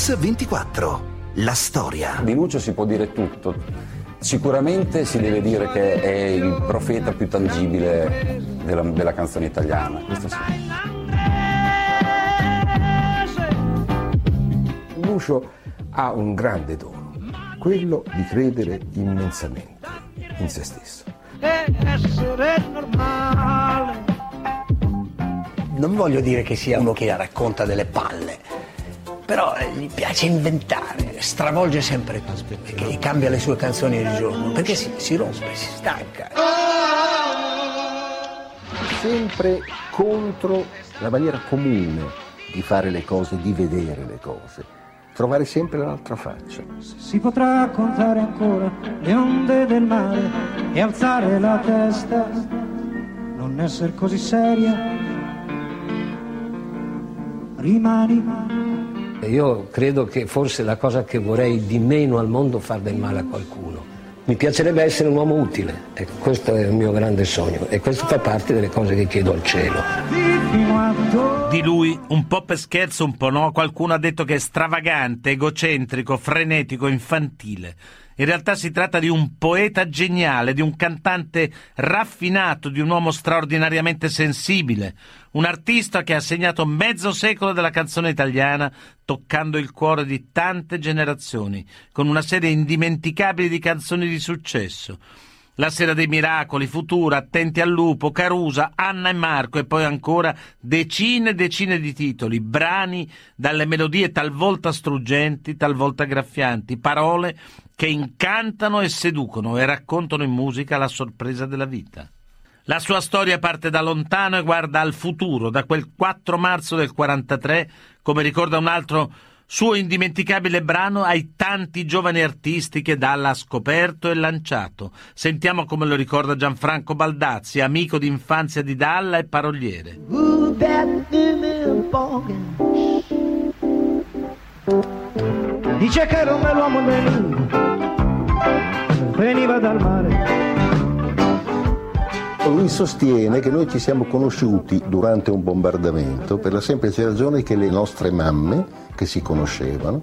Mix24. La storia. Di Lucio si può dire tutto. Sicuramente si deve dire che è il profeta più tangibile della, della canzone italiana, questo sì. Lucio ha un grande dono, quello di credere immensamente in se stesso. Non voglio dire che sia uno che racconta delle palle, però eh, gli piace inventare, stravolge sempre tutto, perché cambia le sue canzoni di giorno, perché si, si rompe, si stanca. Sempre contro la maniera comune di fare le cose, di vedere le cose, trovare sempre l'altra faccia. Si potrà contare ancora le onde del mare e alzare la testa, non essere così seria. Rimani. Io credo che forse la cosa che vorrei di meno al mondo è far del male a qualcuno. Mi piacerebbe essere un uomo utile, ecco, questo è il mio grande sogno e questo fa parte delle cose che chiedo al cielo. Di lui, un po' per scherzo, un po' no, qualcuno ha detto che è stravagante, egocentrico, frenetico, infantile. In realtà si tratta di un poeta geniale, di un cantante raffinato, di un uomo straordinariamente sensibile, un artista che ha segnato mezzo secolo della canzone italiana, toccando il cuore di tante generazioni, con una serie indimenticabile di canzoni di successo. La Sera dei Miracoli, Futura, Attenti al Lupo, Carusa, Anna e Marco e poi ancora decine e decine di titoli, brani dalle melodie talvolta struggenti, talvolta graffianti, parole che incantano e seducono e raccontano in musica la sorpresa della vita. La sua storia parte da lontano e guarda al futuro, da quel 4 marzo del 43, come ricorda un altro suo indimenticabile brano ai tanti giovani artisti che Dalla ha scoperto e lanciato. Sentiamo come lo ricorda Gianfranco Baldazzi, amico d'infanzia di Dalla e paroliere. Dice che era un bell'uomo venuto, veniva dal mare. Lui sostiene che noi ci siamo conosciuti durante un bombardamento per la semplice ragione che le nostre mamme, che si conoscevano,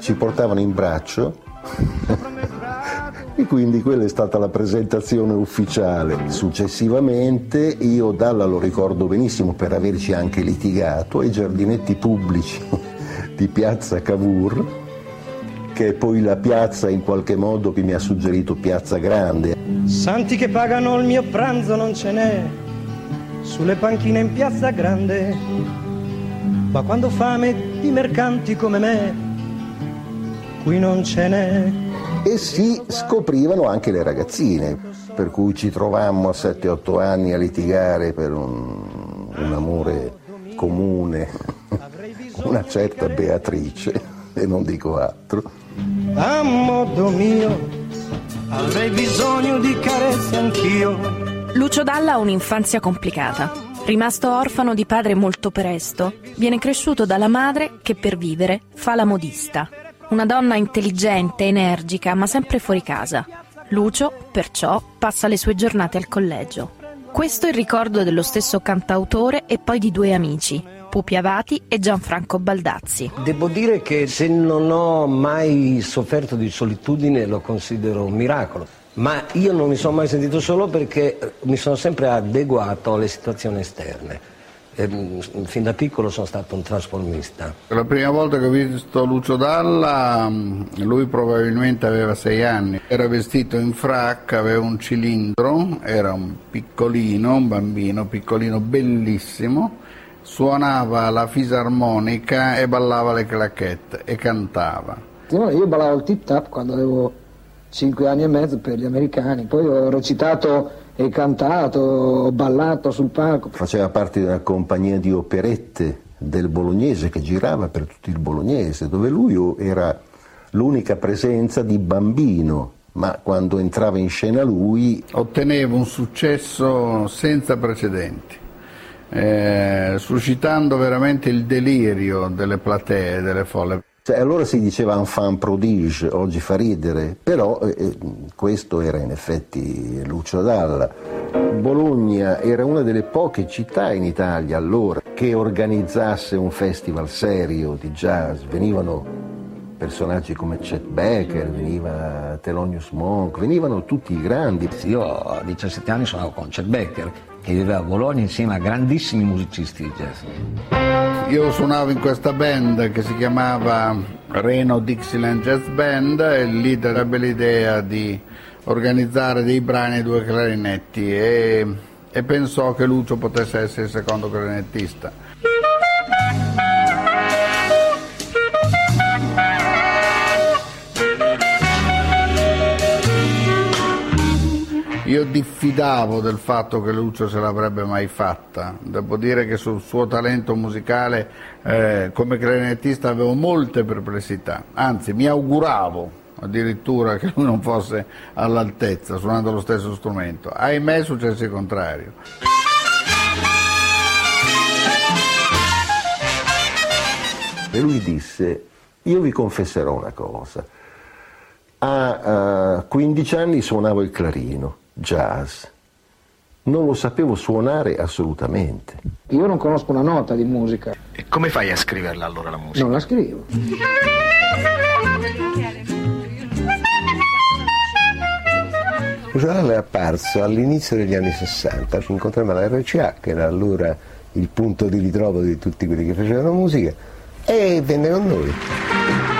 ci portavano in braccio e quindi quella è stata la presentazione ufficiale. Successivamente io Dalla lo ricordo benissimo per averci anche litigato ai giardinetti pubblici di piazza Cavour che è poi la piazza in qualche modo che mi ha suggerito Piazza Grande. Santi che pagano il mio pranzo non ce n'è, sulle panchine in Piazza Grande. Ma quando fame di mercanti come me, qui non ce n'è. E si scoprivano anche le ragazzine, per cui ci trovammo a 7-8 anni a litigare per un, un amore comune, una certa Beatrice, e non dico altro. A modo mio, avrei bisogno di carezze anch'io. Lucio Dalla ha un'infanzia complicata. Rimasto orfano di padre molto presto, viene cresciuto dalla madre che per vivere fa la modista. Una donna intelligente, energica, ma sempre fuori casa. Lucio, perciò, passa le sue giornate al collegio. Questo è il ricordo dello stesso cantautore e poi di due amici, Pupi Avati e Gianfranco Baldazzi. Devo dire che se non ho mai sofferto di solitudine lo considero un miracolo. Ma io non mi sono mai sentito solo perché mi sono sempre adeguato alle situazioni esterne. E, fin da piccolo sono stato un trasformista. La prima volta che ho visto Lucio Dalla, lui probabilmente aveva sei anni, era vestito in fracca, aveva un cilindro, era un piccolino, un bambino piccolino bellissimo suonava la fisarmonica e ballava le claquette e cantava. Io ballavo il tip tap quando avevo 5 anni e mezzo per gli americani, poi ho recitato e cantato, ho ballato sul palco. Faceva parte di una compagnia di operette del bolognese che girava per tutto il bolognese, dove lui era l'unica presenza di bambino, ma quando entrava in scena lui... Otteneva un successo senza precedenti eh, suscitando veramente il delirio delle platee, delle folle. Cioè, allora si diceva enfant prodige, oggi fa ridere, però eh, eh, questo era in effetti Lucio Dalla. Bologna era una delle poche città in Italia allora che organizzasse un festival serio di jazz, venivano personaggi come Chet Baker, veniva Thelonious Monk, venivano tutti i grandi. Io a 17 anni suonavo con Chet Baker, che viveva a Bologna insieme a grandissimi musicisti di jazz. Io suonavo in questa band che si chiamava Reno Dixieland Jazz Band e il leader ebbe l'idea di organizzare dei brani ai due clarinetti e, e pensò che Lucio potesse essere il secondo clarinettista. Io diffidavo del fatto che Lucio se l'avrebbe mai fatta, devo dire che sul suo talento musicale eh, come clarinettista avevo molte perplessità, anzi mi auguravo addirittura che lui non fosse all'altezza suonando lo stesso strumento. Ahimè è successo il contrario. E lui disse, io vi confesserò una cosa, a uh, 15 anni suonavo il clarino jazz. Non lo sapevo suonare assolutamente. Io non conosco una nota di musica. E come fai a scriverla allora la musica? Non la scrivo. Giornale è apparso all'inizio degli anni 60, ci incontrammo alla RCA, che era allora il punto di ritrovo di tutti quelli che facevano musica, e venne con noi.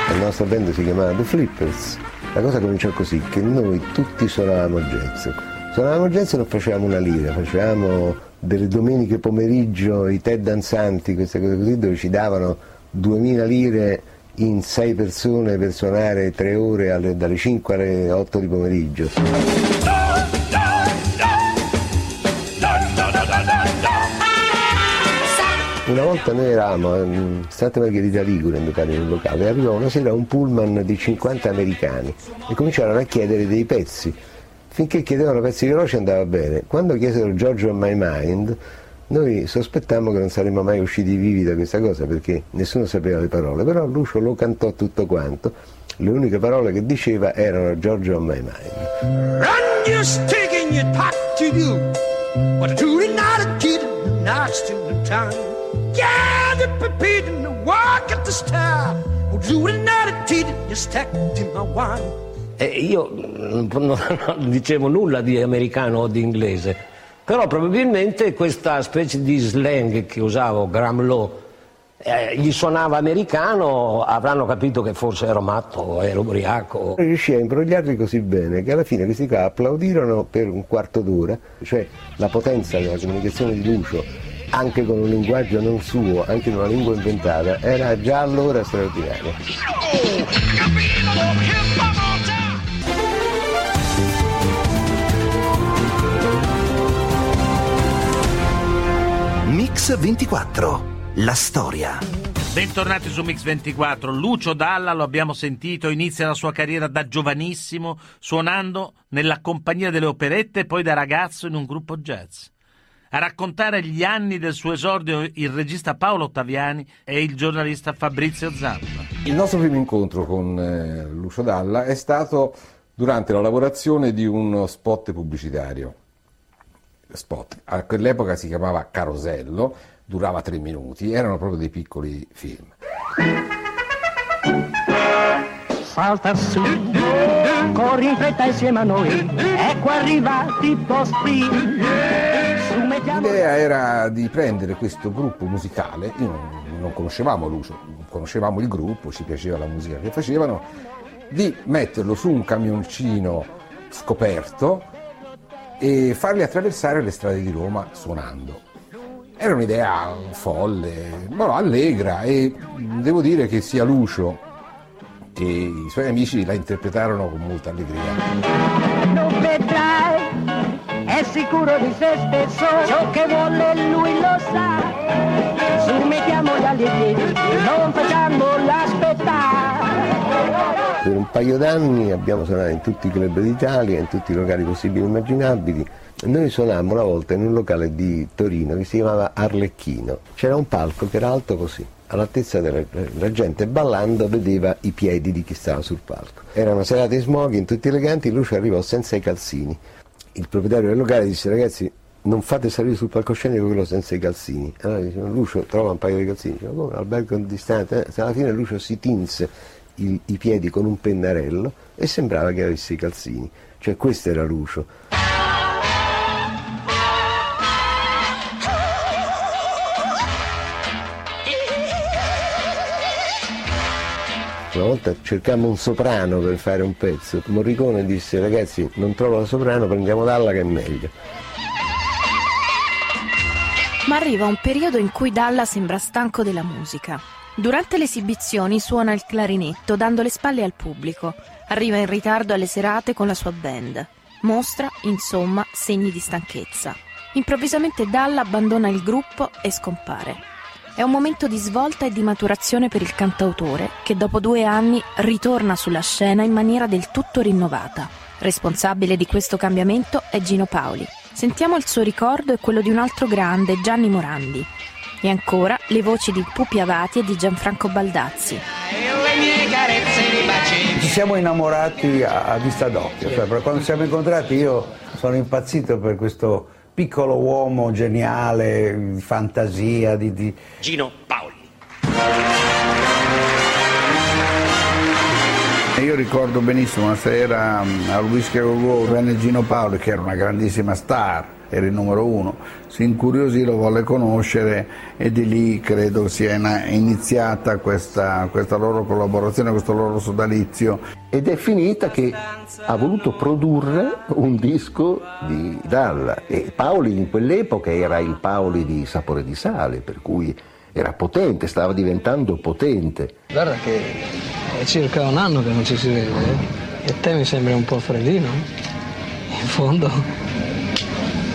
La nostra band si chiamava The Flippers. La cosa cominciò così, che noi tutti suonavamo jazz. Suonavamo jazz e non facevamo una lira, facevamo delle domeniche pomeriggio i tè danzanti, queste cose così, dove ci davano 2000 lire in sei persone per suonare tre ore alle, dalle 5 alle 8 di pomeriggio. Una volta noi eravamo a Santa Margherita Ligure in un locale e arrivò una sera un pullman di 50 americani e cominciarono a chiedere dei pezzi. Finché chiedevano pezzi veloci andava bene. Quando chiesero George on My Mind, noi sospettammo che non saremmo mai usciti vivi da questa cosa perché nessuno sapeva le parole, però Lucio lo cantò tutto quanto. Le uniche parole che diceva erano George on My Mind. Run your stick and you talk to you. What a truly not a kid, not to the time. E io non, dicevo nulla di americano o di inglese, però probabilmente questa specie di slang che usavo, Graham Law, eh, gli suonava americano, avranno capito che forse ero matto, ero ubriaco. Riuscì a imbrogliarli così bene che alla fine questi qua applaudirono per un quarto d'ora, cioè la potenza della comunicazione di Lucio anche con un linguaggio non suo, anche in una lingua inventata, era già allora straordinario. Mix 24, la storia. Bentornati su Mix 24. Lucio Dalla, lo abbiamo sentito, inizia la sua carriera da giovanissimo suonando nella compagnia delle operette e poi da ragazzo in un gruppo jazz. A raccontare gli anni del suo esordio il regista Paolo Ottaviani e il giornalista Fabrizio Zampa. Il nostro primo incontro con eh, Lucio Dalla è stato durante la lavorazione di uno spot pubblicitario. Spot. A quell'epoca si chiamava Carosello, durava tre minuti, erano proprio dei piccoli film. Salta su, corri in fretta insieme a noi, ecco arrivati i postini. L'idea era di prendere questo gruppo musicale, io non, conoscevamo Lucio, conoscevamo il gruppo, ci piaceva la musica che facevano, di metterlo su un camioncino scoperto e farli attraversare le strade di Roma suonando. Era un'idea folle, ma allegra e devo dire che sia Lucio che i suoi amici la interpretarono con molta allegria. È sicuro di se stesso, ciò che vuole lui lo sa. Su mettiamoli agli piedi, non facciamolo aspettare. Per un paio d'anni abbiamo suonato in tutti i club d'Italia, in tutti i locali possibili e immaginabili. Noi suonammo una volta in un locale di Torino che si chiamava Arlecchino. C'era un palco che era alto così, all'altezza della la gente ballando vedeva i piedi di chi stava sul palco. Erano serate in smoking, tutti eleganti, Lucio arrivò senza i calzini il proprietario del locale disse ragazzi non fate salire sul palcoscenico quello senza i calzini. Allora dicevano, Lucio trova un paio di calzini, diceva, come albergo distante? Eh, alla fine Lucio si tinse il, i piedi con un pennarello e sembrava che avesse i calzini. Cioè questo era Lucio. Una volta cercammo un soprano per fare un pezzo. Morricone disse ragazzi non trovo la soprano, prendiamo Dalla che è meglio. Ma arriva un periodo in cui Dalla sembra stanco della musica. Durante le esibizioni suona il clarinetto dando le spalle al pubblico. Arriva in ritardo alle serate con la sua band. Mostra, insomma, segni di stanchezza. Improvvisamente Dalla abbandona il gruppo e scompare. È un momento di svolta e di maturazione per il cantautore che dopo due anni ritorna sulla scena in maniera del tutto rinnovata. Responsabile di questo cambiamento è Gino Paoli. Sentiamo il suo ricordo e quello di un altro grande, Gianni Morandi. E ancora le voci di Pupi Avati e di Gianfranco Baldazzi. Ci siamo innamorati a, a vista d'occhio, cioè, quando ci siamo incontrati io sono impazzito per questo piccolo uomo geniale, di fantasia, di, di... Gino Paoli. Io ricordo benissimo una sera mm, al Whisky Go venne Gino Paoli che era una grandissima star, era il numero uno, si incuriosì, lo volle conoscere e di lì credo sia iniziata questa, questa loro collaborazione, questo loro sodalizio. Ed è finita che ha voluto produrre un disco di Dalla e Paoli in quell'epoca era il Paoli di Sapore di Sale, per cui era potente, stava diventando potente. Guarda che è circa un anno che non ci si vede eh? e te mi sembri un po' freddino. In fondo,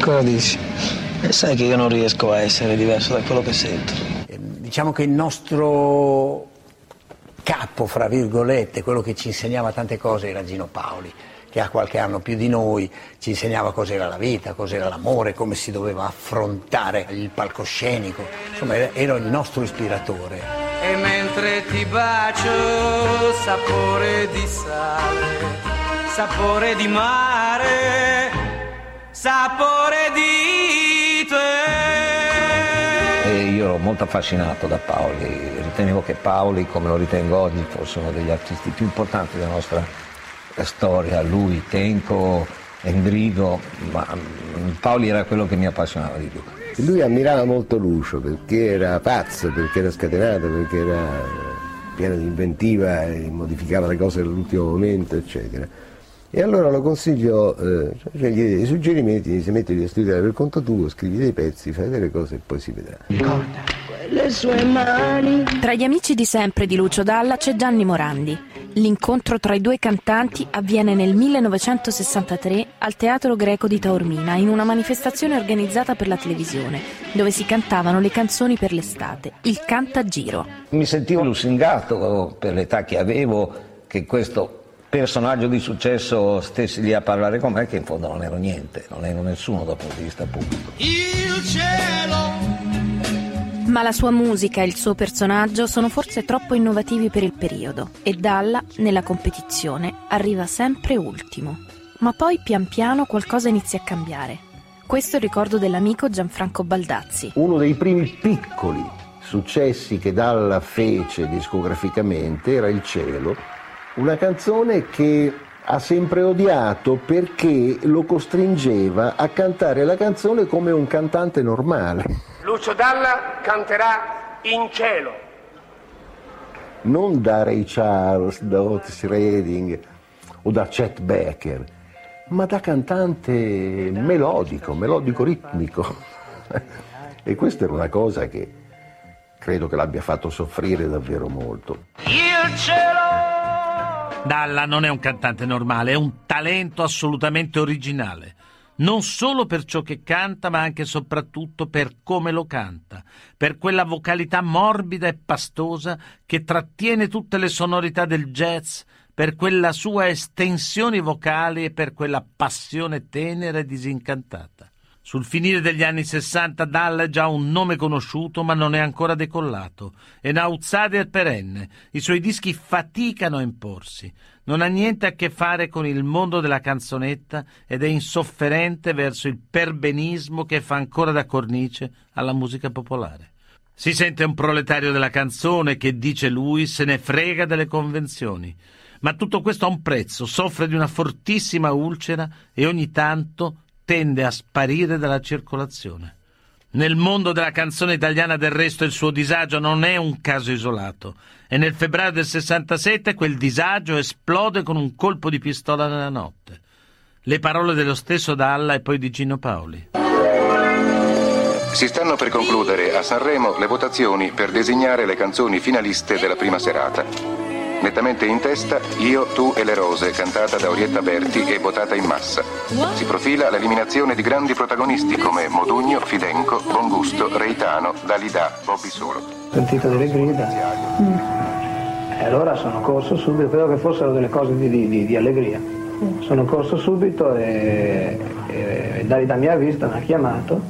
cosa dici? E sai che io non riesco a essere diverso da quello che sento. Diciamo che il nostro capo, fra virgolette, quello che ci insegnava tante cose era Gino Paoli, che ha qualche anno più di noi, ci insegnava cos'era la vita, cos'era l'amore, come si doveva affrontare il palcoscenico, insomma era il nostro ispiratore. E mentre ti bacio, sapore di sale, sapore di mare, sapore di te. E io ero molto affascinato da Paoli, ritenevo che Paoli, come lo ritengo oggi, fosse uno degli artisti più importanti della nostra storia, lui, Tenco, Endrigo, ma mm, Paoli era quello che mi appassionava di più. Lui ammirava molto Lucio perché era pazzo, perché era scatenato, perché era pieno di inventiva e modificava le cose all'ultimo momento, eccetera. E allora lo consiglio, eh, cioè gli dei suggerimenti, se metti a studiare per conto tuo, scrivi dei pezzi, fai delle cose e poi si vedrà. Tra gli amici di sempre di Lucio Dalla c'è Gianni Morandi. L'incontro tra i due cantanti avviene nel 1963 al Teatro Greco di Taormina in una manifestazione organizzata per la televisione, dove si cantavano le canzoni per l'estate, il Cantagiro. Mi sentivo lusingato per l'età che avevo che questo personaggio di successo stessi lì a parlare con me che in fondo non ero niente, non ero nessuno dal punto di vista pubblico. Il cielo Ma la sua musica e il suo personaggio sono forse troppo innovativi per il periodo e Dalla, nella competizione, arriva sempre ultimo. Ma poi pian piano qualcosa inizia a cambiare. Questo è il ricordo dell'amico Gianfranco Baldazzi. Uno dei primi piccoli successi che Dalla fece discograficamente era Il cielo, una canzone che ha sempre odiato perché lo costringeva a cantare la canzone come un cantante normale, Lucio Dalla canterà in cielo. non da Ray Charles, da Otis Redding o da Chet Baker, ma da cantante melodico, melodico ritmico. E questa era una cosa che credo che l'abbia fatto soffrire davvero molto. Il cielo Dalla non è un cantante normale, è un talento assolutamente originale. Non solo per ciò che canta, ma anche e soprattutto per come lo canta, per quella vocalità morbida e pastosa che trattiene tutte le sonorità del jazz, per quella sua estensione vocale e per quella passione tenera e disincantata. Sul finire degli anni 60 Dalla è già un nome conosciuto ma non è ancora decollato. È un outsider perenne. I suoi dischi faticano a imporsi. Non ha niente a che fare con il mondo della canzonetta ed è insofferente verso il perbenismo che fa ancora da cornice alla musica popolare. Si sente un proletario della canzone che, dice lui, se ne frega delle convenzioni. Ma tutto questo ha un prezzo, soffre di una fortissima ulcera e ogni tanto tende a sparire dalla circolazione. Nel mondo della canzone italiana del resto il suo disagio non è un caso isolato e nel febbraio del 67 quel disagio esplode con un colpo di pistola nella notte. Le parole dello stesso Dalla e poi di Gino Paoli. Si stanno per concludere a Sanremo le votazioni per designare le canzoni finaliste della prima serata. Nettamente in testa Io, tu e le rose, cantata da Orietta Berti e votata in massa. Si profila l'eliminazione di grandi protagonisti come Modugno, Fidenco, Bongusto, Reitano, Dalida, Bobby Solo. Sentito delle grida. E allora sono corso subito, credo che fossero delle cose di, di- di allegria. Sono corso subito e, e Dalida mi ha visto, mi ha chiamato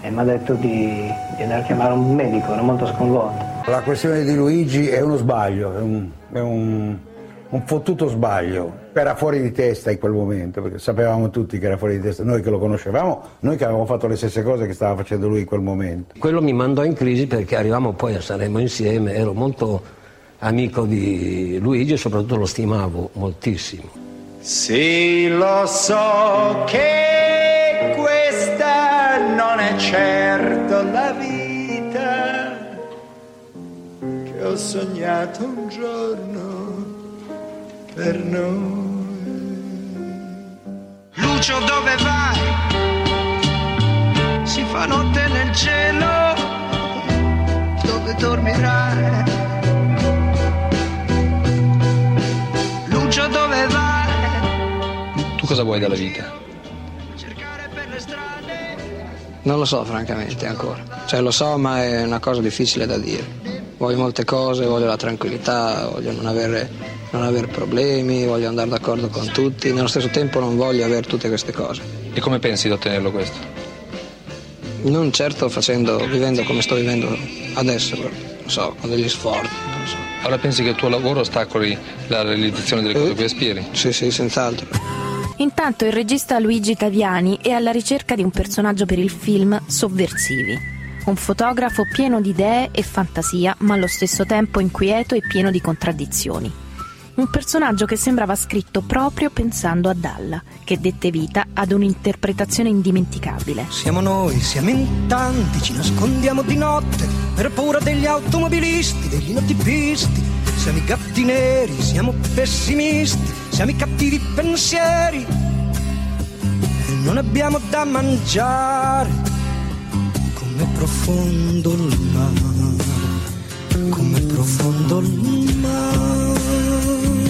e mi ha detto di, di andare a chiamare un medico, ero molto sconvolto. La questione di Luigi è uno sbaglio, è un, è un- un fottuto sbaglio. Era fuori di testa in quel momento, perché sapevamo tutti che era fuori di testa, noi che lo conoscevamo, noi che avevamo fatto le stesse cose che stava facendo lui in quel momento. Quello mi mandò in crisi perché arrivavamo poi a Sanremo insieme, ero molto amico di Luigi e soprattutto lo stimavo moltissimo. Sì, lo so che questa non è certo la vita che ho sognato un giorno per noi. Lucio dove vai? Si fa notte nel cielo, dove dormirai? Lucio dove vai? Tu cosa vuoi dalla vita? Non lo so francamente ancora. Cioè lo so ma è una cosa difficile da dire. Voglio molte cose, voglio la tranquillità, voglio non avere, non avere problemi, voglio andare d'accordo con tutti, nello stesso tempo non voglio avere tutte queste cose. E come pensi di ottenerlo questo? Non certo facendo, vivendo come sto vivendo adesso, non so, con degli sforzi. non so. Allora pensi che il tuo lavoro ostacoli la realizzazione delle cose a cui aspiri? Sì, sì, senz'altro. Intanto il regista Luigi Taviani è alla ricerca di un personaggio per il film Sovversivi. Un fotografo pieno di idee e fantasia, ma allo stesso tempo inquieto e pieno di contraddizioni. Un personaggio che sembrava scritto proprio pensando a Dalla, che dette vita ad un'interpretazione indimenticabile. Siamo noi, siamo in tanti, ci nascondiamo di notte per paura degli automobilisti, degli notipisti. Siamo i gatti neri, siamo pessimisti, siamo i cattivi pensieri non abbiamo da mangiare. Come profondo il mare, come profondo il mare.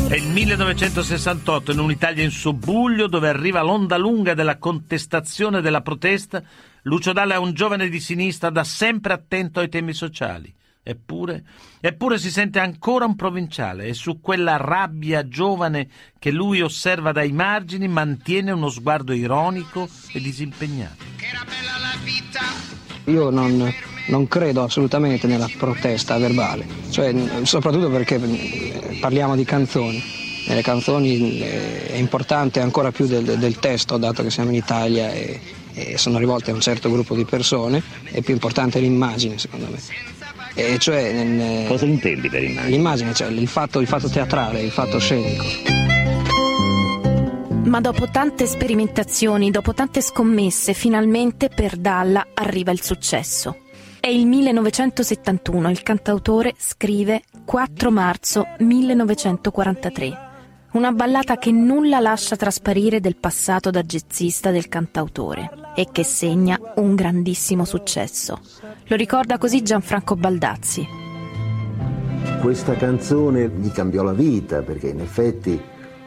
È il 1968 in un'Italia in sobbuglio dove arriva l'onda lunga della contestazione e della protesta. Lucio Dalla è un giovane di sinistra da sempre attento ai temi sociali. Eppure, eppure si sente ancora un provinciale e su quella rabbia giovane che lui osserva dai margini mantiene uno sguardo ironico e disimpegnato. Io non, non credo assolutamente nella protesta verbale, cioè, soprattutto perché parliamo di canzoni. Nelle canzoni eh, è importante ancora più del, del testo, dato che siamo in Italia e, e sono rivolte a un certo gruppo di persone, è più importante l'immagine secondo me. E cioè, nel- Cosa intendi per immagine? L'immagine, cioè il fatto, il fatto teatrale, il fatto scenico. Ma dopo tante sperimentazioni, dopo tante scommesse, finalmente per Dalla arriva il successo. È il 1971, il cantautore scrive 4 marzo 1943. Una ballata che nulla lascia trasparire del passato da jazzista del cantautore e che segna un grandissimo successo. Lo ricorda così Gianfranco Baldazzi. Questa canzone gli cambiò la vita perché in effetti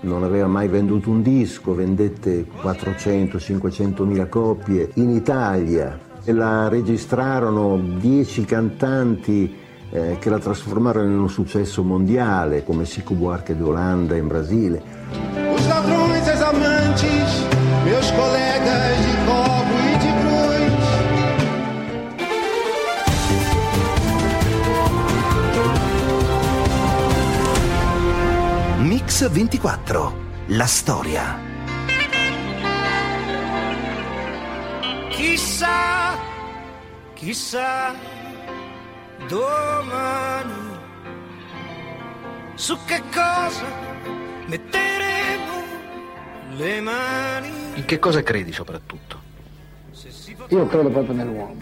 non aveva mai venduto un disco, vendette 400-500 mila copie in Italia la registrarono 10 cantanti eh, che la trasformarono in un successo mondiale, come Sico Buarque d'Olanda in Brasile. Os ladrões, as amantes, meus colegas di copo e di cruz. Mix 24, la storia. Chissà, chissà domani su che cosa metteremo le mani. In che cosa credi soprattutto? Io credo proprio nell'uomo,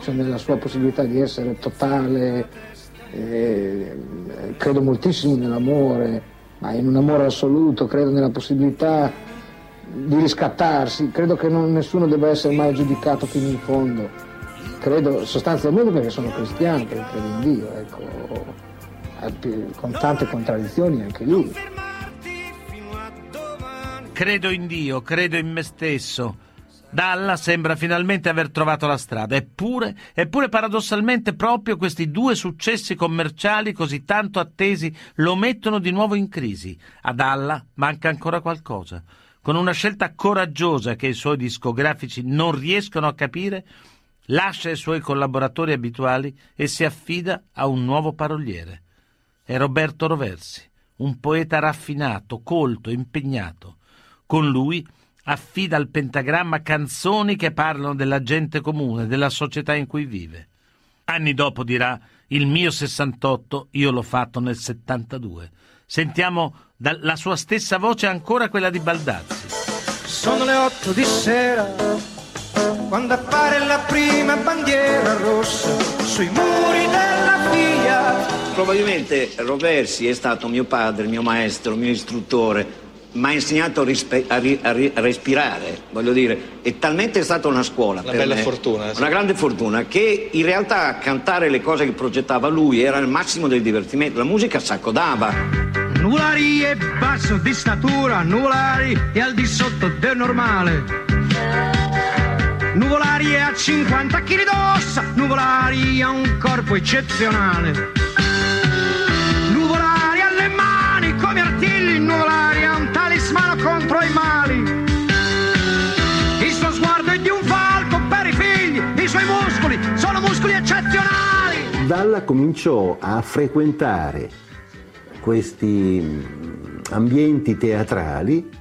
cioè nella sua possibilità di essere totale, eh, credo moltissimo nell'amore, ma in un amore assoluto, credo nella possibilità di riscattarsi, credo che non- nessuno debba essere mai giudicato fino in fondo, credo sostanzialmente perché sono cristiano, perché credo in Dio, ecco, con tante contraddizioni anche lui. Credo in Dio, credo in me stesso. Dalla sembra finalmente aver trovato la strada, eppure, eppure paradossalmente proprio questi due successi commerciali così tanto attesi lo mettono di nuovo in crisi. A Dalla manca ancora qualcosa. Con una scelta coraggiosa che i suoi discografici non riescono a capire, lascia i suoi collaboratori abituali e si affida a un nuovo paroliere. È Roberto Roversi, un poeta raffinato, colto, impegnato. Con lui affida al pentagramma canzoni che parlano della gente comune, della società in cui vive. Anni dopo dirà il mio 68 io l'ho fatto nel 72. Sentiamo dalla sua stessa voce ancora quella di Baldazzi. Sono le otto di sera, quando appare la prima bandiera rossa sui muri della via. Probabilmente Roversi è stato mio padre, mio maestro, mio istruttore, mi ha insegnato a, rispe- a ri- a ri- a respirare, voglio dire, è talmente stata una scuola. Una per bella me, fortuna, sì. Una grande fortuna, che in realtà cantare le cose che progettava lui era il massimo del divertimento, la musica s'accodava. Nuvolari è basso di statura, nuvolari è al di sotto del normale. Nuvolari è a 50 kg d'ossa, Nuvolari ha un corpo eccezionale. Nuvolari ha le mani come artigli, Nuvolari ha un talismano contro i mali. Il suo sguardo è di un falco per i figli, i suoi muscoli sono muscoli eccezionali. Dalla cominciò a frequentare questi mm, ambienti teatrali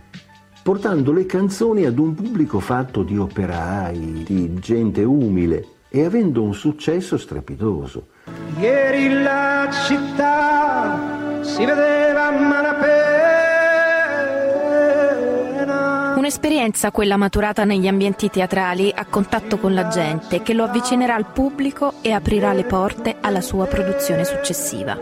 portando le canzoni ad un pubblico fatto di operai, di gente umile e avendo un successo strepitoso. Ieri la città si vedeva a malapena. Un'esperienza quella maturata negli ambienti teatrali a contatto con la gente che lo avvicinerà al pubblico e aprirà le porte alla sua produzione successiva.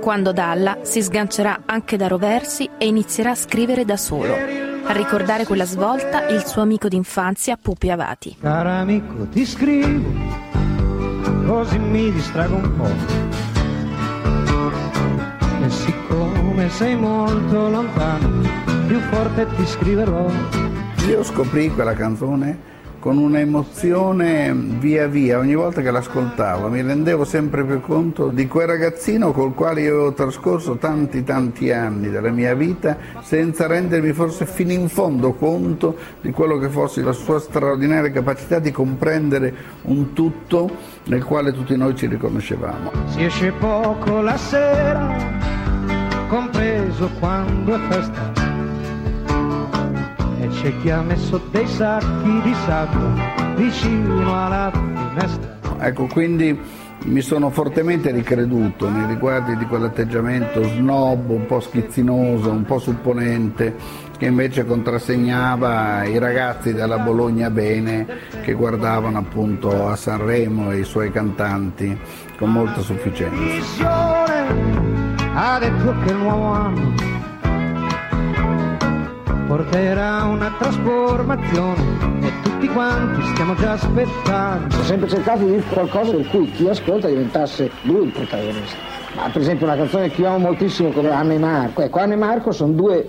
Quando Dalla si sgancerà anche da Roversi e inizierà a scrivere da solo. A ricordare quella svolta il suo amico d'infanzia Pupi Avati. Caro amico, ti scrivo, così mi distrago un po'. E siccome sei molto lontano, più forte ti scriverò. Io scoprì quella canzone con un'emozione via via, ogni volta che l'ascoltavo mi rendevo sempre più conto di quel ragazzino col quale io avevo trascorso tanti tanti anni della mia vita senza rendermi forse fino in fondo conto di quello che fosse la sua straordinaria capacità di comprendere un tutto nel quale tutti noi ci riconoscevamo. Si esce poco la sera, compreso quando è festa. C'è chi ha messo dei sacchi di sabbia vicino alla finestra. Ecco, quindi mi sono fortemente ricreduto nei riguardi di quell'atteggiamento snob, un po' schizzinoso, un po' supponente, che invece contrassegnava i ragazzi della Bologna Bene che guardavano appunto a Sanremo e i suoi cantanti con molta sufficienza. Ha detto che il nuovo anno porterà una trasformazione e tutti quanti stiamo già aspettando. Ho sempre cercato di dire qualcosa per cui chi ascolta diventasse lui il protagonista. Ma per esempio una canzone che io amo moltissimo come Anna e Marco. Ecco, Anna e Marco sono due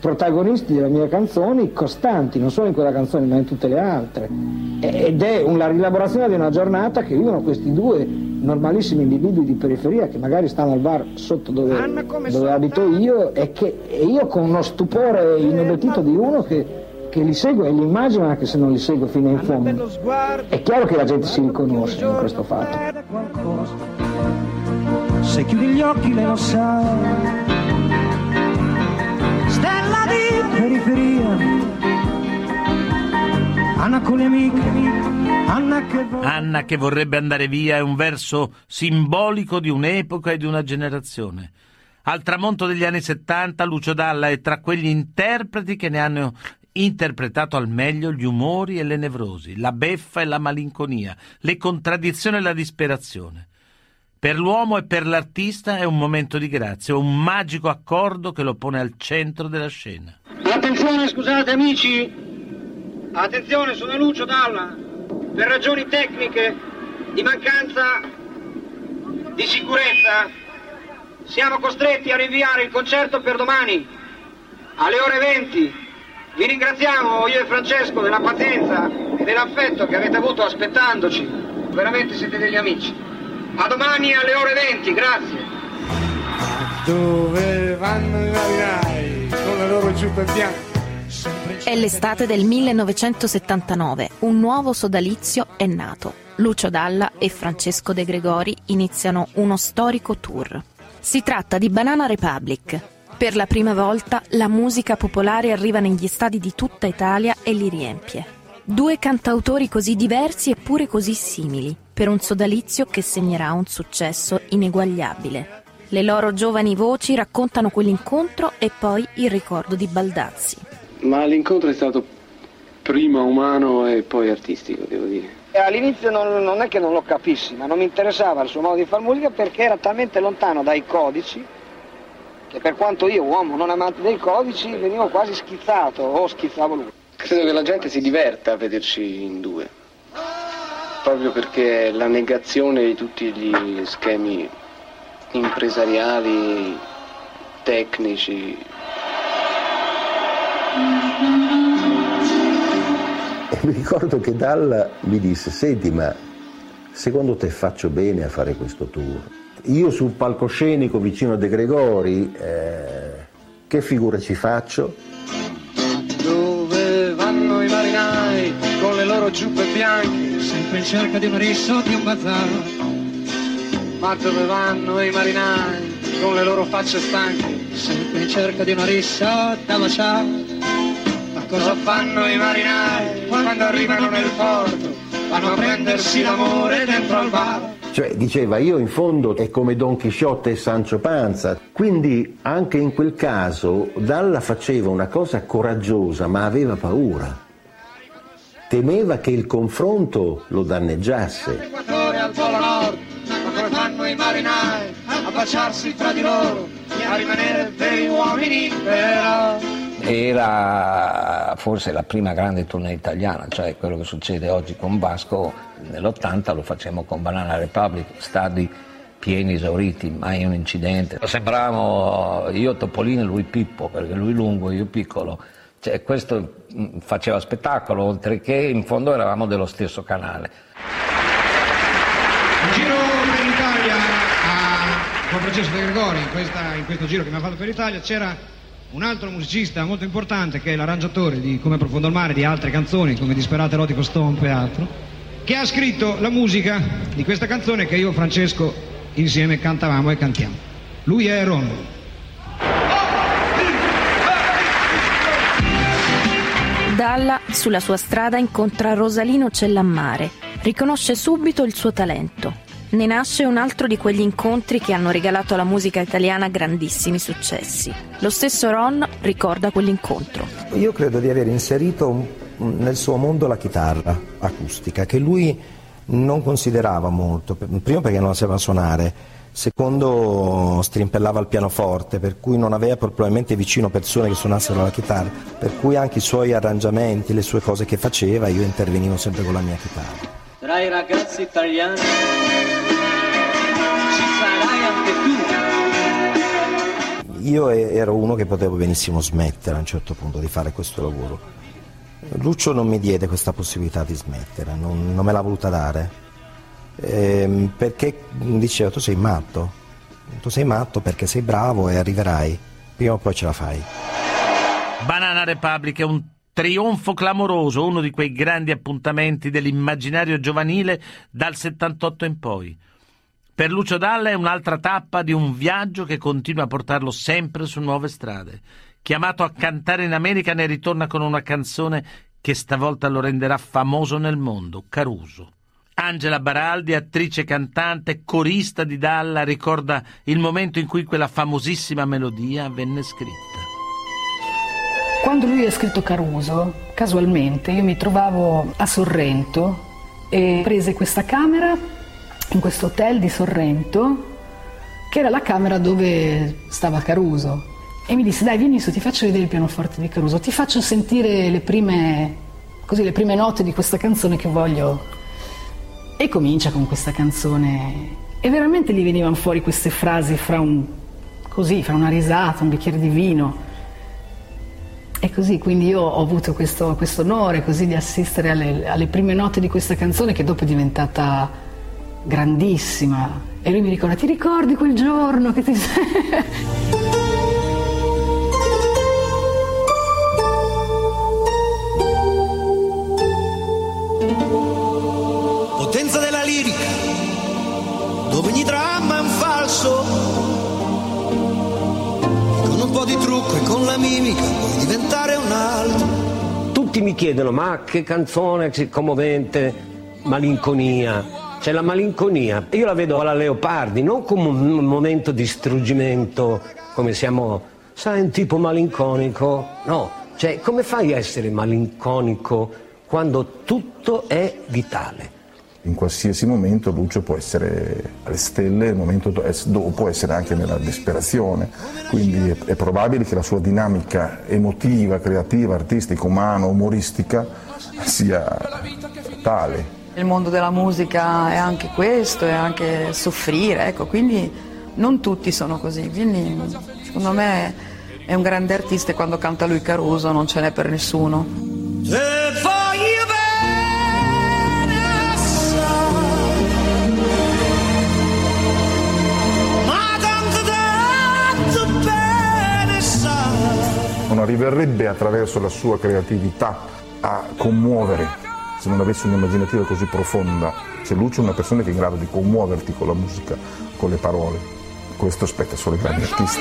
protagonisti delle mie canzoni costanti, non solo in quella canzone ma in tutte le altre. Ed è una rielaborazione di una giornata che vivono questi due normalissimi individui di periferia che magari stanno al bar sotto dove, dove abito io e che e io con uno stupore inebetito di uno che, che li segue e li immagino anche se non li segue fino in fondo. È chiaro che la gente si riconosce in questo fatto. Se chiudi gli occhi lei lo sa. periferia. Anna con le amiche, Anna che vorrebbe... Anna che vorrebbe andare via è un verso simbolico di un'epoca e di una generazione. Al tramonto degli anni 70 Lucio Dalla è tra quegli interpreti che ne hanno interpretato al meglio gli umori e le nevrosi, la beffa e la malinconia, le contraddizioni e la disperazione. Per l'uomo e per l'artista è un momento di grazia, un magico accordo che lo pone al centro della scena. Attenzione, scusate amici, attenzione, sono Lucio Dalla. Per ragioni tecniche di mancanza di sicurezza siamo costretti a rinviare il concerto per domani alle ore 20. Vi ringraziamo io e Francesco della pazienza e dell'affetto che avete avuto aspettandoci. Veramente siete degli amici. A domani alle ore 20, grazie. Dove vanno i marinai con le loro giuppe bianche? È l'estate del 1979, un nuovo sodalizio è nato. Lucio Dalla e Francesco De Gregori iniziano uno storico tour. Si tratta di Banana Republic. Per la prima volta la musica popolare arriva negli stadi di tutta Italia e li riempie. Due cantautori così diversi eppure così simili, per un sodalizio che segnerà un successo ineguagliabile. Le loro giovani voci raccontano quell'incontro e poi il ricordo di Baldazzi. Ma l'incontro è stato prima umano e poi artistico, devo dire. All'inizio non, non è che non lo capissi, ma non mi interessava il suo modo di fare musica perché era talmente lontano dai codici che per quanto io, uomo non amante dei codici, venivo quasi schizzato o schizzavo lui. Credo che la gente si diverta a vederci in due, proprio perché la negazione di tutti gli schemi impresariali, tecnici, mi ricordo che Dalla mi disse, senti ma secondo te faccio bene a fare questo tour? Io sul palcoscenico vicino a De Gregori, eh, che figura ci faccio? Dove vanno i marinai con le loro giuppe bianche, sempre in cerca di un riso o di un bazar? Ma dove vanno i marinai con le loro facce stanche, sempre in cerca di una rissa da baciare? Ma cosa fanno i marinai quando arrivano nel porto? Vanno a prendersi l'amore dentro al bar. Cioè diceva io in fondo è come Don Chisciotte e Sancio Panza, quindi anche in quel caso Dalla faceva una cosa coraggiosa ma aveva paura. Temeva che il confronto lo danneggiasse. L'equatore al polo nord, come fanno i marinai a baciarsi tra di loro e a rimanere veri uomini però? Era forse la prima grande tournée italiana, cioè quello che succede oggi con Vasco, nell'80 lo facciamo con Banana Republic, stadi pieni, esauriti, mai un incidente. Sembravamo io Topolino e lui Pippo, perché lui lungo e io piccolo. Cioè, questo mm, faceva spettacolo, oltre che in fondo eravamo dello stesso canale. In giro per l'Italia, a- con Francesco De Gregori, in, questa- in questo giro che mi ha fatto per l'Italia, c'era un altro musicista molto importante che è l'arrangiatore di Come profondo il mare, di altre canzoni come Disperato erotico stomp e altro, che ha scritto la musica di questa canzone che io e Francesco insieme cantavamo e cantiamo. Lui è Ron. Dalla, sulla sua strada, incontra Rosalino Cellammare. Riconosce subito il suo talento. Ne nasce un altro di quegli incontri che hanno regalato alla musica italiana grandissimi successi. Lo stesso Ron ricorda quell'incontro. Io credo di aver inserito nel suo mondo la chitarra acustica, che lui non considerava molto, primo perché non la sapeva suonare, secondo strimpellava il pianoforte, per cui non aveva probabilmente vicino persone che suonassero la chitarra, per cui anche i suoi arrangiamenti, le sue cose che faceva, io intervenivo sempre con la mia chitarra. Tra i ragazzi italiani ci sarai anche tu. Io ero uno che potevo benissimo smettere a un certo punto di fare questo lavoro. Lucio non mi diede questa possibilità di smettere, non, non me l'ha voluta dare, Ehm, perché diceva tu sei matto, tu sei matto perché sei bravo e arriverai, prima o poi ce la fai. Banana Republic è un trionfo clamoroso, uno di quei grandi appuntamenti dell'immaginario giovanile dal 78 in poi. Per Lucio Dalla è un'altra tappa di un viaggio che continua a portarlo sempre su nuove strade. chiamato a cantare in America, ne ritorna con una canzone che stavolta lo renderà famoso nel mondo, Caruso. Angela Baraldi, attrice cantante, corista di Dalla, ricorda il momento in cui quella famosissima melodia venne scritta. Quando lui ha scritto Caruso, casualmente io mi trovavo a Sorrento e prese questa camera in questo hotel di Sorrento, che era la camera dove stava Caruso. E mi disse, dai, vieni su, ti faccio vedere il pianoforte di Caruso, ti faccio sentire le prime, così, le prime note di questa canzone che voglio. E comincia con questa canzone. E veramente gli venivano fuori queste frasi fra un, così, fra una risata, un bicchiere di vino. E così, quindi io ho avuto questo, onore così di assistere alle, alle, prime note di questa canzone che dopo è diventata grandissima. E lui mi ricorda, ti ricordi quel giorno che ti sei... Potenza della lirica, dove ogni dramma è un falso di trucco e con la mimica puoi diventare un altro. Tutti mi chiedono, ma che canzone commovente, malinconia. C'è la malinconia, io la vedo alla Leopardi, non come un momento di struggimento, come siamo, sai, un tipo malinconico. No, cioè come fai a essere malinconico quando tutto è vitale? In qualsiasi momento Lucio può essere alle stelle, il momento dopo può essere anche nella disperazione, quindi è, è probabile che la sua dinamica emotiva, creativa, artistica, umana, umoristica sia tale. Il mondo della musica è anche questo, è anche soffrire, ecco, quindi non tutti sono così, quindi secondo me è un grande artista e quando canta lui Caruso non ce n'è per nessuno. Arriverebbe attraverso la sua creatività a commuovere se non avesse un'immaginativa così profonda. C'è Lucio è una persona che è in grado di commuoverti con la musica, con le parole. Questo spetta solo ai grandi artisti.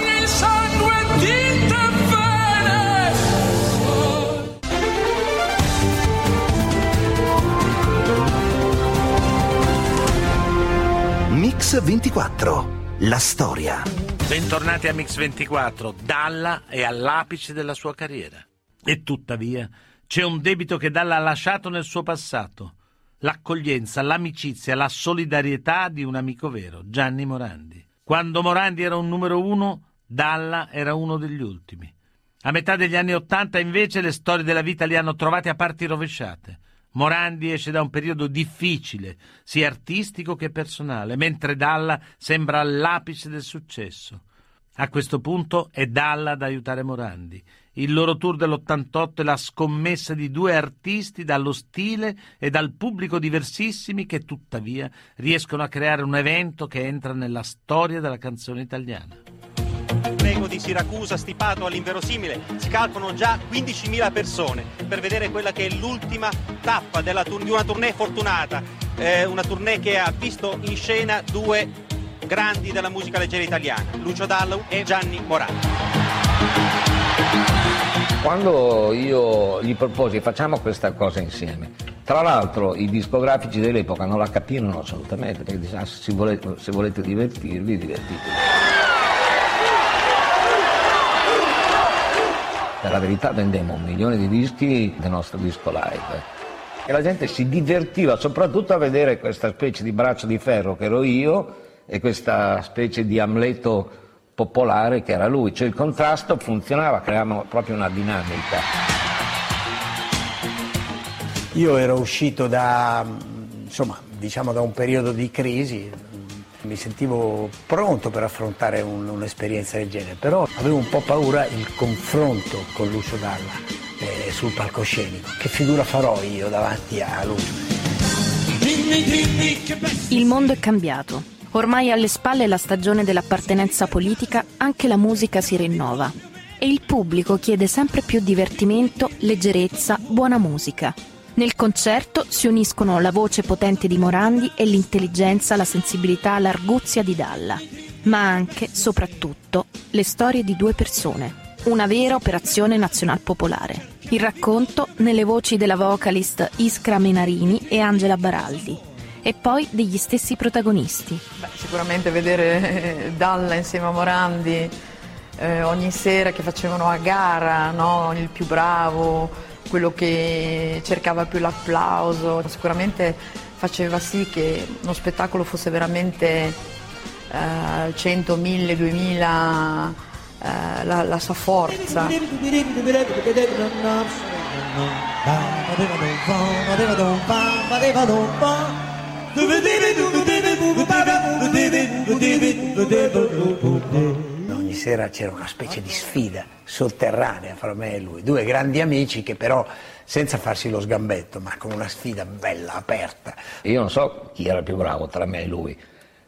Mix 24, la storia. Bentornati a Mix24. Dalla è all'apice della sua carriera. E tuttavia c'è un debito che Dalla ha lasciato nel suo passato. L'accoglienza, l'amicizia, la solidarietà di un amico vero, Gianni Morandi. Quando Morandi era un numero uno, Dalla era uno degli ultimi. A metà degli anni Ottanta, invece, le storie della vita li hanno trovati a parti rovesciate. Morandi esce da un periodo difficile, sia artistico che personale, mentre Dalla sembra all'apice del successo. A questo punto è Dalla ad aiutare Morandi. Il loro tour dell'88 è la scommessa di due artisti dallo stile e dal pubblico diversissimi che tuttavia riescono a creare un evento che entra nella storia della canzone italiana greco di Siracusa stipato all'inverosimile, scalpano già 15.000 persone per vedere quella che è l'ultima tappa della, di una tournée fortunata, eh, una tournée che ha visto in scena due grandi della musica leggera italiana, Lucio Dallau e Gianni Morano. Quando io gli proposi facciamo questa cosa insieme, tra l'altro i discografici dell'epoca non la capirono assolutamente, perché dicevano ah, se volete divertirvi, divertitevi. Per la verità vendemmo un milione di dischi del nostro disco live. E la gente si divertiva soprattutto a vedere questa specie di braccio di ferro che ero io e questa specie di Amleto popolare che era lui. Cioè il contrasto funzionava, creavamo proprio una dinamica. Io ero uscito da, insomma, diciamo da un periodo di crisi, mi sentivo pronto per affrontare un, un'esperienza del genere, però avevo un po' paura il confronto con Lucio Dalla eh, sul palcoscenico. Che figura farò io davanti a Lucio? Il mondo è cambiato. Ormai alle spalle la stagione dell'appartenenza politica, anche la musica si rinnova. E il pubblico chiede sempre più divertimento, leggerezza, buona musica. Nel concerto si uniscono la voce potente di Morandi e l'intelligenza, la sensibilità, l'arguzia di Dalla, ma anche, soprattutto, le storie di due persone. Una vera operazione nazionalpopolare. Il racconto nelle voci della vocalist Iskra Menarini e Angela Baraldi e poi degli stessi protagonisti. Beh, sicuramente vedere eh, Dalla insieme a Morandi eh, ogni sera che facevano a gara, no? il più bravo, quello che cercava più l'applauso, sicuramente faceva sì che uno spettacolo fosse veramente eh, 100, 1000, 2000, eh, la, la sua forza. Ogni sera c'era una specie di sfida sotterranea fra me e lui, due grandi amici che però senza farsi lo sgambetto, ma con una sfida bella, aperta. Io non so chi era più bravo tra me e lui.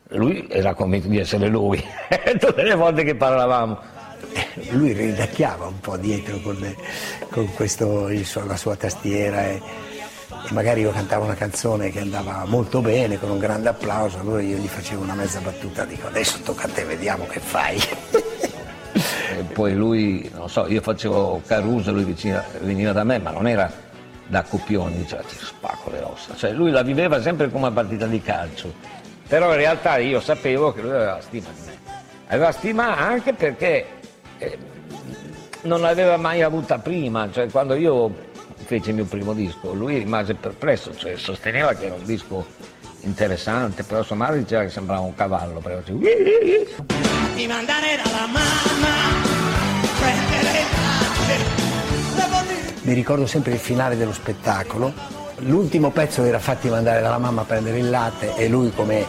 Lui era convinto di essere lui, tutte le volte che parlavamo. Lui ridacchiava un po' dietro con, con questo, suo, la sua tastiera e, magari io cantavo una canzone che andava molto bene, con un grande applauso, allora io gli facevo una mezza battuta, dico adesso tocca a te, vediamo che fai. E poi lui, non so, io facevo Caruso, lui vicino, veniva da me, ma non era da copione, diceva ti spacco le ossa. Cioè lui la viveva sempre come una partita di calcio, però in realtà io sapevo che lui aveva stima di me. Aveva stima anche perché eh, non l'aveva mai avuta prima, cioè quando io feci il mio primo disco, lui rimase perplesso, cioè sosteneva che era un disco interessante, però sua madre diceva che sembrava un cavallo, però Di mandare dalla mamma, prendere Mi ricordo sempre il finale dello spettacolo, l'ultimo pezzo era fatti mandare dalla mamma a prendere il latte e lui come,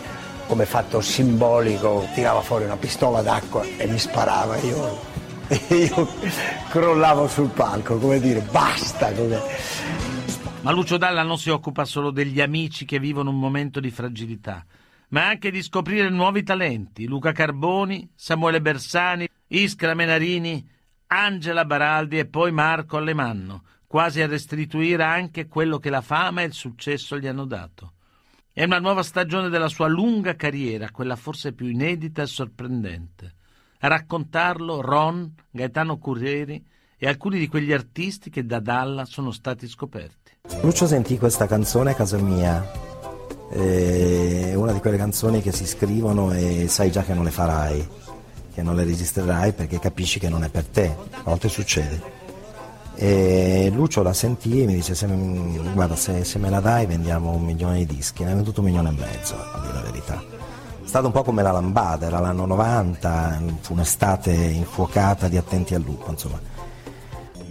come fatto simbolico tirava fuori una pistola d'acqua e mi sparava, io e io crollavo sul palco, come dire, basta. Come... Ma Lucio Dalla non si occupa solo degli amici che vivono un momento di fragilità, ma anche di scoprire nuovi talenti. Luca Carboni, Samuele Bersani, Iskra Menarini, Angela Baraldi e poi Marco Alemanno, quasi a restituire anche quello che la fama e il successo gli hanno dato. È una nuova stagione della sua lunga carriera, quella forse più inedita e sorprendente. A raccontarlo Ron, Gaetano Currieri e alcuni di quegli artisti che da Dalla sono stati scoperti. Lucio sentì questa canzone a casa mia, è una di quelle canzoni che si scrivono e sai già che non le farai, che non le registrerai perché capisci che non è per te, a volte succede. E Lucio la sentì e mi dice se, guarda se, se me la dai vendiamo un milione di dischi, ne ha venduto un milione e mezzo, a dire la verità. È stato un po' come la lambada, era l'anno 90, fu un'estate infuocata di attenti al lupo, insomma.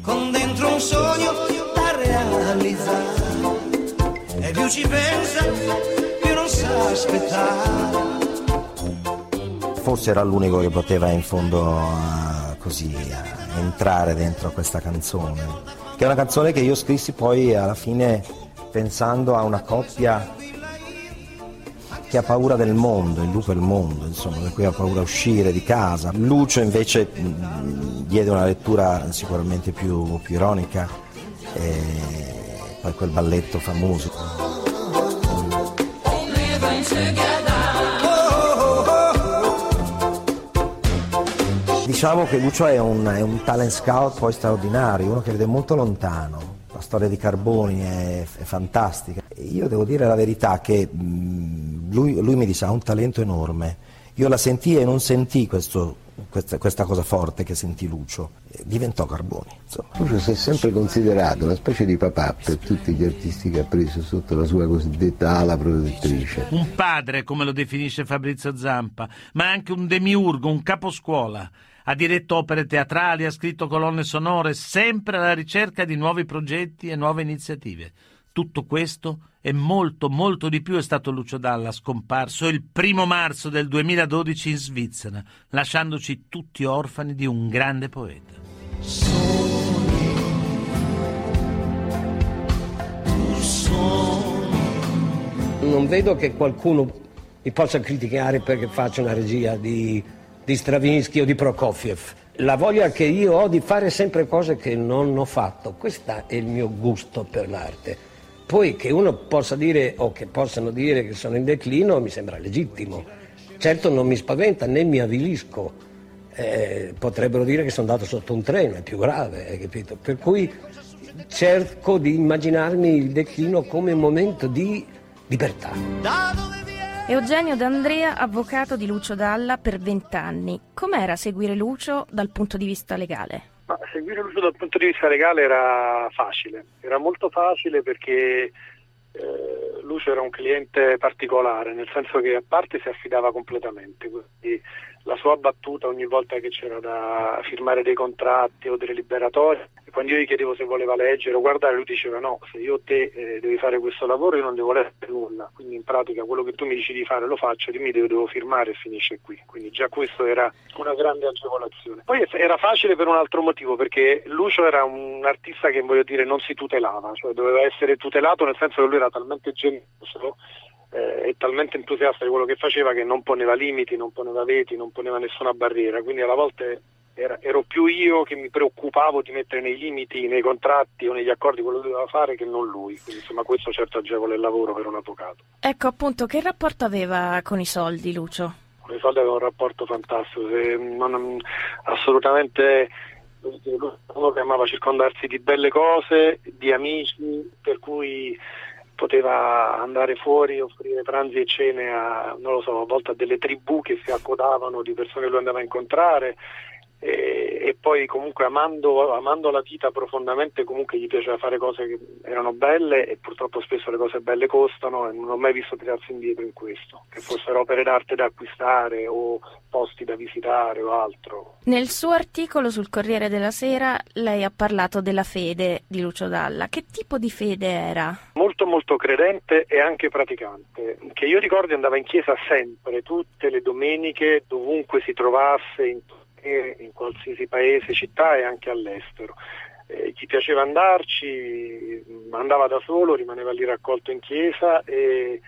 con dentro un sogno da realizzare e più ci pensa più non sa aspettare Forse era l'unico che poteva in fondo a, così a entrare dentro questa canzone, che è una canzone che io scrissi poi alla fine pensando a una coppia che ha paura del mondo, il lupo è il mondo, insomma, per cui ha paura a uscire di casa. Lucio invece diede una lettura sicuramente più, più ironica e poi quel balletto famoso. Diciamo che Lucio è un, è un talent scout poi straordinario, uno che vede molto lontano. La storia di Carboni è, è fantastica. Io devo dire la verità che mh, lui, lui mi disse ha un talento enorme. Io la sentii e non sentii questo, questa, questa, cosa forte che sentì Lucio. Diventò Carboni. Insomma. Lucio si è sempre considerato una specie di papà per tutti gli artisti che ha preso sotto la sua cosiddetta ala protettrice. Un padre, come lo definisce Fabrizio Zampa, ma anche un demiurgo, un caposcuola. Ha diretto opere teatrali, ha scritto colonne sonore, sempre alla ricerca di nuovi progetti e nuove iniziative. Tutto questo e molto, molto di più è stato Lucio Dalla, scomparso il primo marzo del 2012 in Svizzera, lasciandoci tutti orfani di un grande poeta. Non vedo che qualcuno mi possa criticare perché faccio una regia di, di Stravinsky o di Prokofiev. La voglia che io ho di fare sempre cose che non ho fatto, questo è il mio gusto per l'arte. Poi che uno possa dire o che possano dire che sono in declino mi sembra legittimo. Certo non mi spaventa né mi avvilisco. eh, potrebbero dire che sono andato sotto un treno, è più grave, hai capito? Per cui cerco di immaginarmi il declino come un momento di libertà. Eugenio D'Andrea, avvocato di Lucio Dalla per vent'anni. Com'era seguire Lucio dal punto di vista legale? Ma seguire Lucio dal punto di vista legale era facile, era molto facile perché eh, Lucio era un cliente particolare, nel senso che a parte si affidava completamente, quindi la sua battuta ogni volta che c'era da firmare dei contratti o delle liberatorie, quando io gli chiedevo se voleva leggere o guardare, lui diceva no, se io te eh, devi fare questo lavoro io non devo leggere nulla, quindi in pratica quello che tu mi dici di fare lo faccio, dimmi dove devo firmare e finisce qui, quindi già questo era una grande agevolazione. Poi era facile per un altro motivo, perché Lucio era un artista che voglio dire non si tutelava, cioè doveva essere tutelato nel senso che lui era talmente generoso eh, è talmente entusiasta di quello che faceva che non poneva limiti, non poneva veti, non poneva nessuna barriera, quindi alla volte era, ero più io che mi preoccupavo di mettere nei limiti, nei contratti o negli accordi quello che doveva fare che non lui, quindi insomma questo certo agevola il lavoro per un avvocato. Ecco appunto, che rapporto aveva con i soldi Lucio? Con i soldi aveva un rapporto fantastico, se, non, assolutamente uno che amava circondarsi di belle cose, di amici, per cui poteva andare fuori, offrire pranzi e cene a, non lo so, a volte a delle tribù che si accodavano di persone che lui andava a incontrare e, e poi comunque amando, amando, la vita profondamente comunque gli piaceva fare cose che erano belle e purtroppo spesso le cose belle costano e non ho mai visto tirarsi indietro in questo, che fossero opere d'arte da acquistare o posti da visitare o altro. Nel suo articolo sul Corriere della Sera lei ha parlato della fede di Lucio Dalla, che tipo di fede era? Molto molto credente e anche praticante, che io ricordo andava in chiesa sempre, tutte le domeniche, dovunque si trovasse, in in qualsiasi paese, città e anche all'estero. Eh, gli piaceva andarci, andava da solo, rimaneva lì raccolto in chiesa e,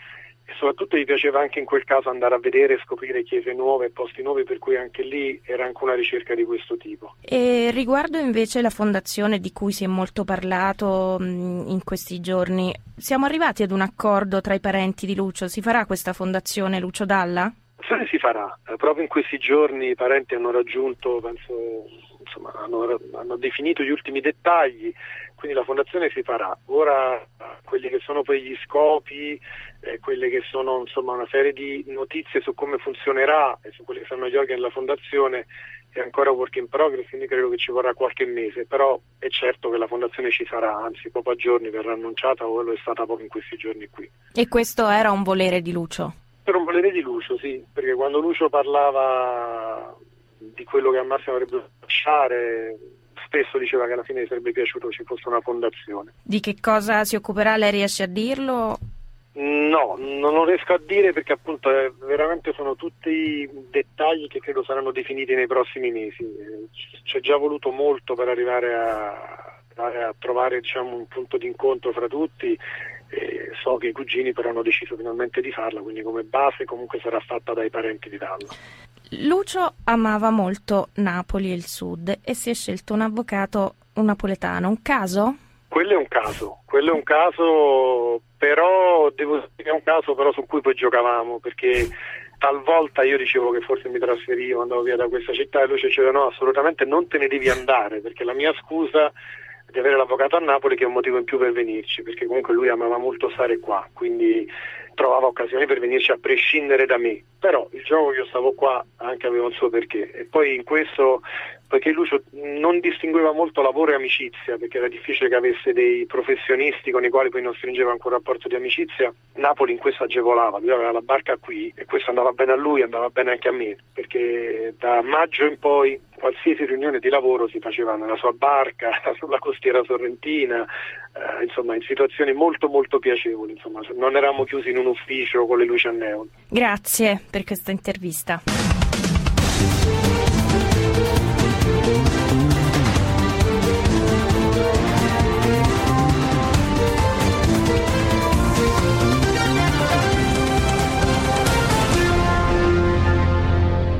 e, soprattutto gli piaceva anche in quel caso andare a vedere e scoprire chiese nuove e posti nuovi, per cui anche lì era anche una ricerca di questo tipo. E riguardo invece la fondazione di cui si è molto parlato mh, in questi giorni, siamo arrivati ad un accordo tra i parenti di Lucio, si farà questa fondazione Lucio Dalla? L'azione si farà, eh, proprio in questi giorni i parenti hanno raggiunto, penso, insomma, hanno, hanno, definito gli ultimi dettagli, quindi la fondazione si farà. Ora quelli che sono poi gli scopi, eh, quelle che sono insomma, una serie di notizie su come funzionerà e su quelli che saranno gli organi della fondazione è ancora work in progress, quindi credo che ci vorrà qualche mese, però è certo che la fondazione ci sarà, anzi proprio a giorni verrà annunciata o lo è stata proprio in questi giorni qui. E questo era un volere di Lucio? Per un volere di Lucio, sì, perché quando Lucio parlava di quello che al massimo avrebbe lasciare, spesso diceva che alla fine gli sarebbe piaciuto ci fosse una fondazione. Di che cosa si occuperà? Lei riesce a dirlo? No, non lo riesco a dire perché appunto eh, veramente sono tutti dettagli che credo saranno definiti nei prossimi mesi. C'è già voluto molto per arrivare a, a trovare diciamo, un punto di incontro fra tutti e so che i cugini però hanno deciso finalmente di farla, quindi come base comunque sarà fatta dai parenti di Dallo. Lucio amava molto Napoli e il sud e si è scelto un avvocato un napoletano. Un caso? Quello è un caso, quello è un caso, però devo dire che è un caso però su cui poi giocavamo perché talvolta io dicevo che forse mi trasferivo, andavo via da questa città e lui ci diceva no, assolutamente non te ne devi andare perché la mia scusa di avere l'avvocato a Napoli che è un motivo in più per venirci, perché comunque lui amava molto stare qua, quindi trovava occasioni per venirci a prescindere da me. Però il gioco che io stavo qua anche aveva un suo perché. E poi in questo perché Lucio non distingueva molto lavoro e amicizia, perché era difficile che avesse dei professionisti con i quali poi non stringeva ancora un rapporto di amicizia. Napoli in questo agevolava, lui aveva la barca qui e questo andava bene a lui, andava bene anche a me, perché da maggio in poi qualsiasi riunione di lavoro si faceva nella sua barca, sulla costiera sorrentina, eh, insomma in situazioni molto molto piacevoli, insomma non eravamo chiusi in un ufficio con le luci a neon. Grazie per questa intervista.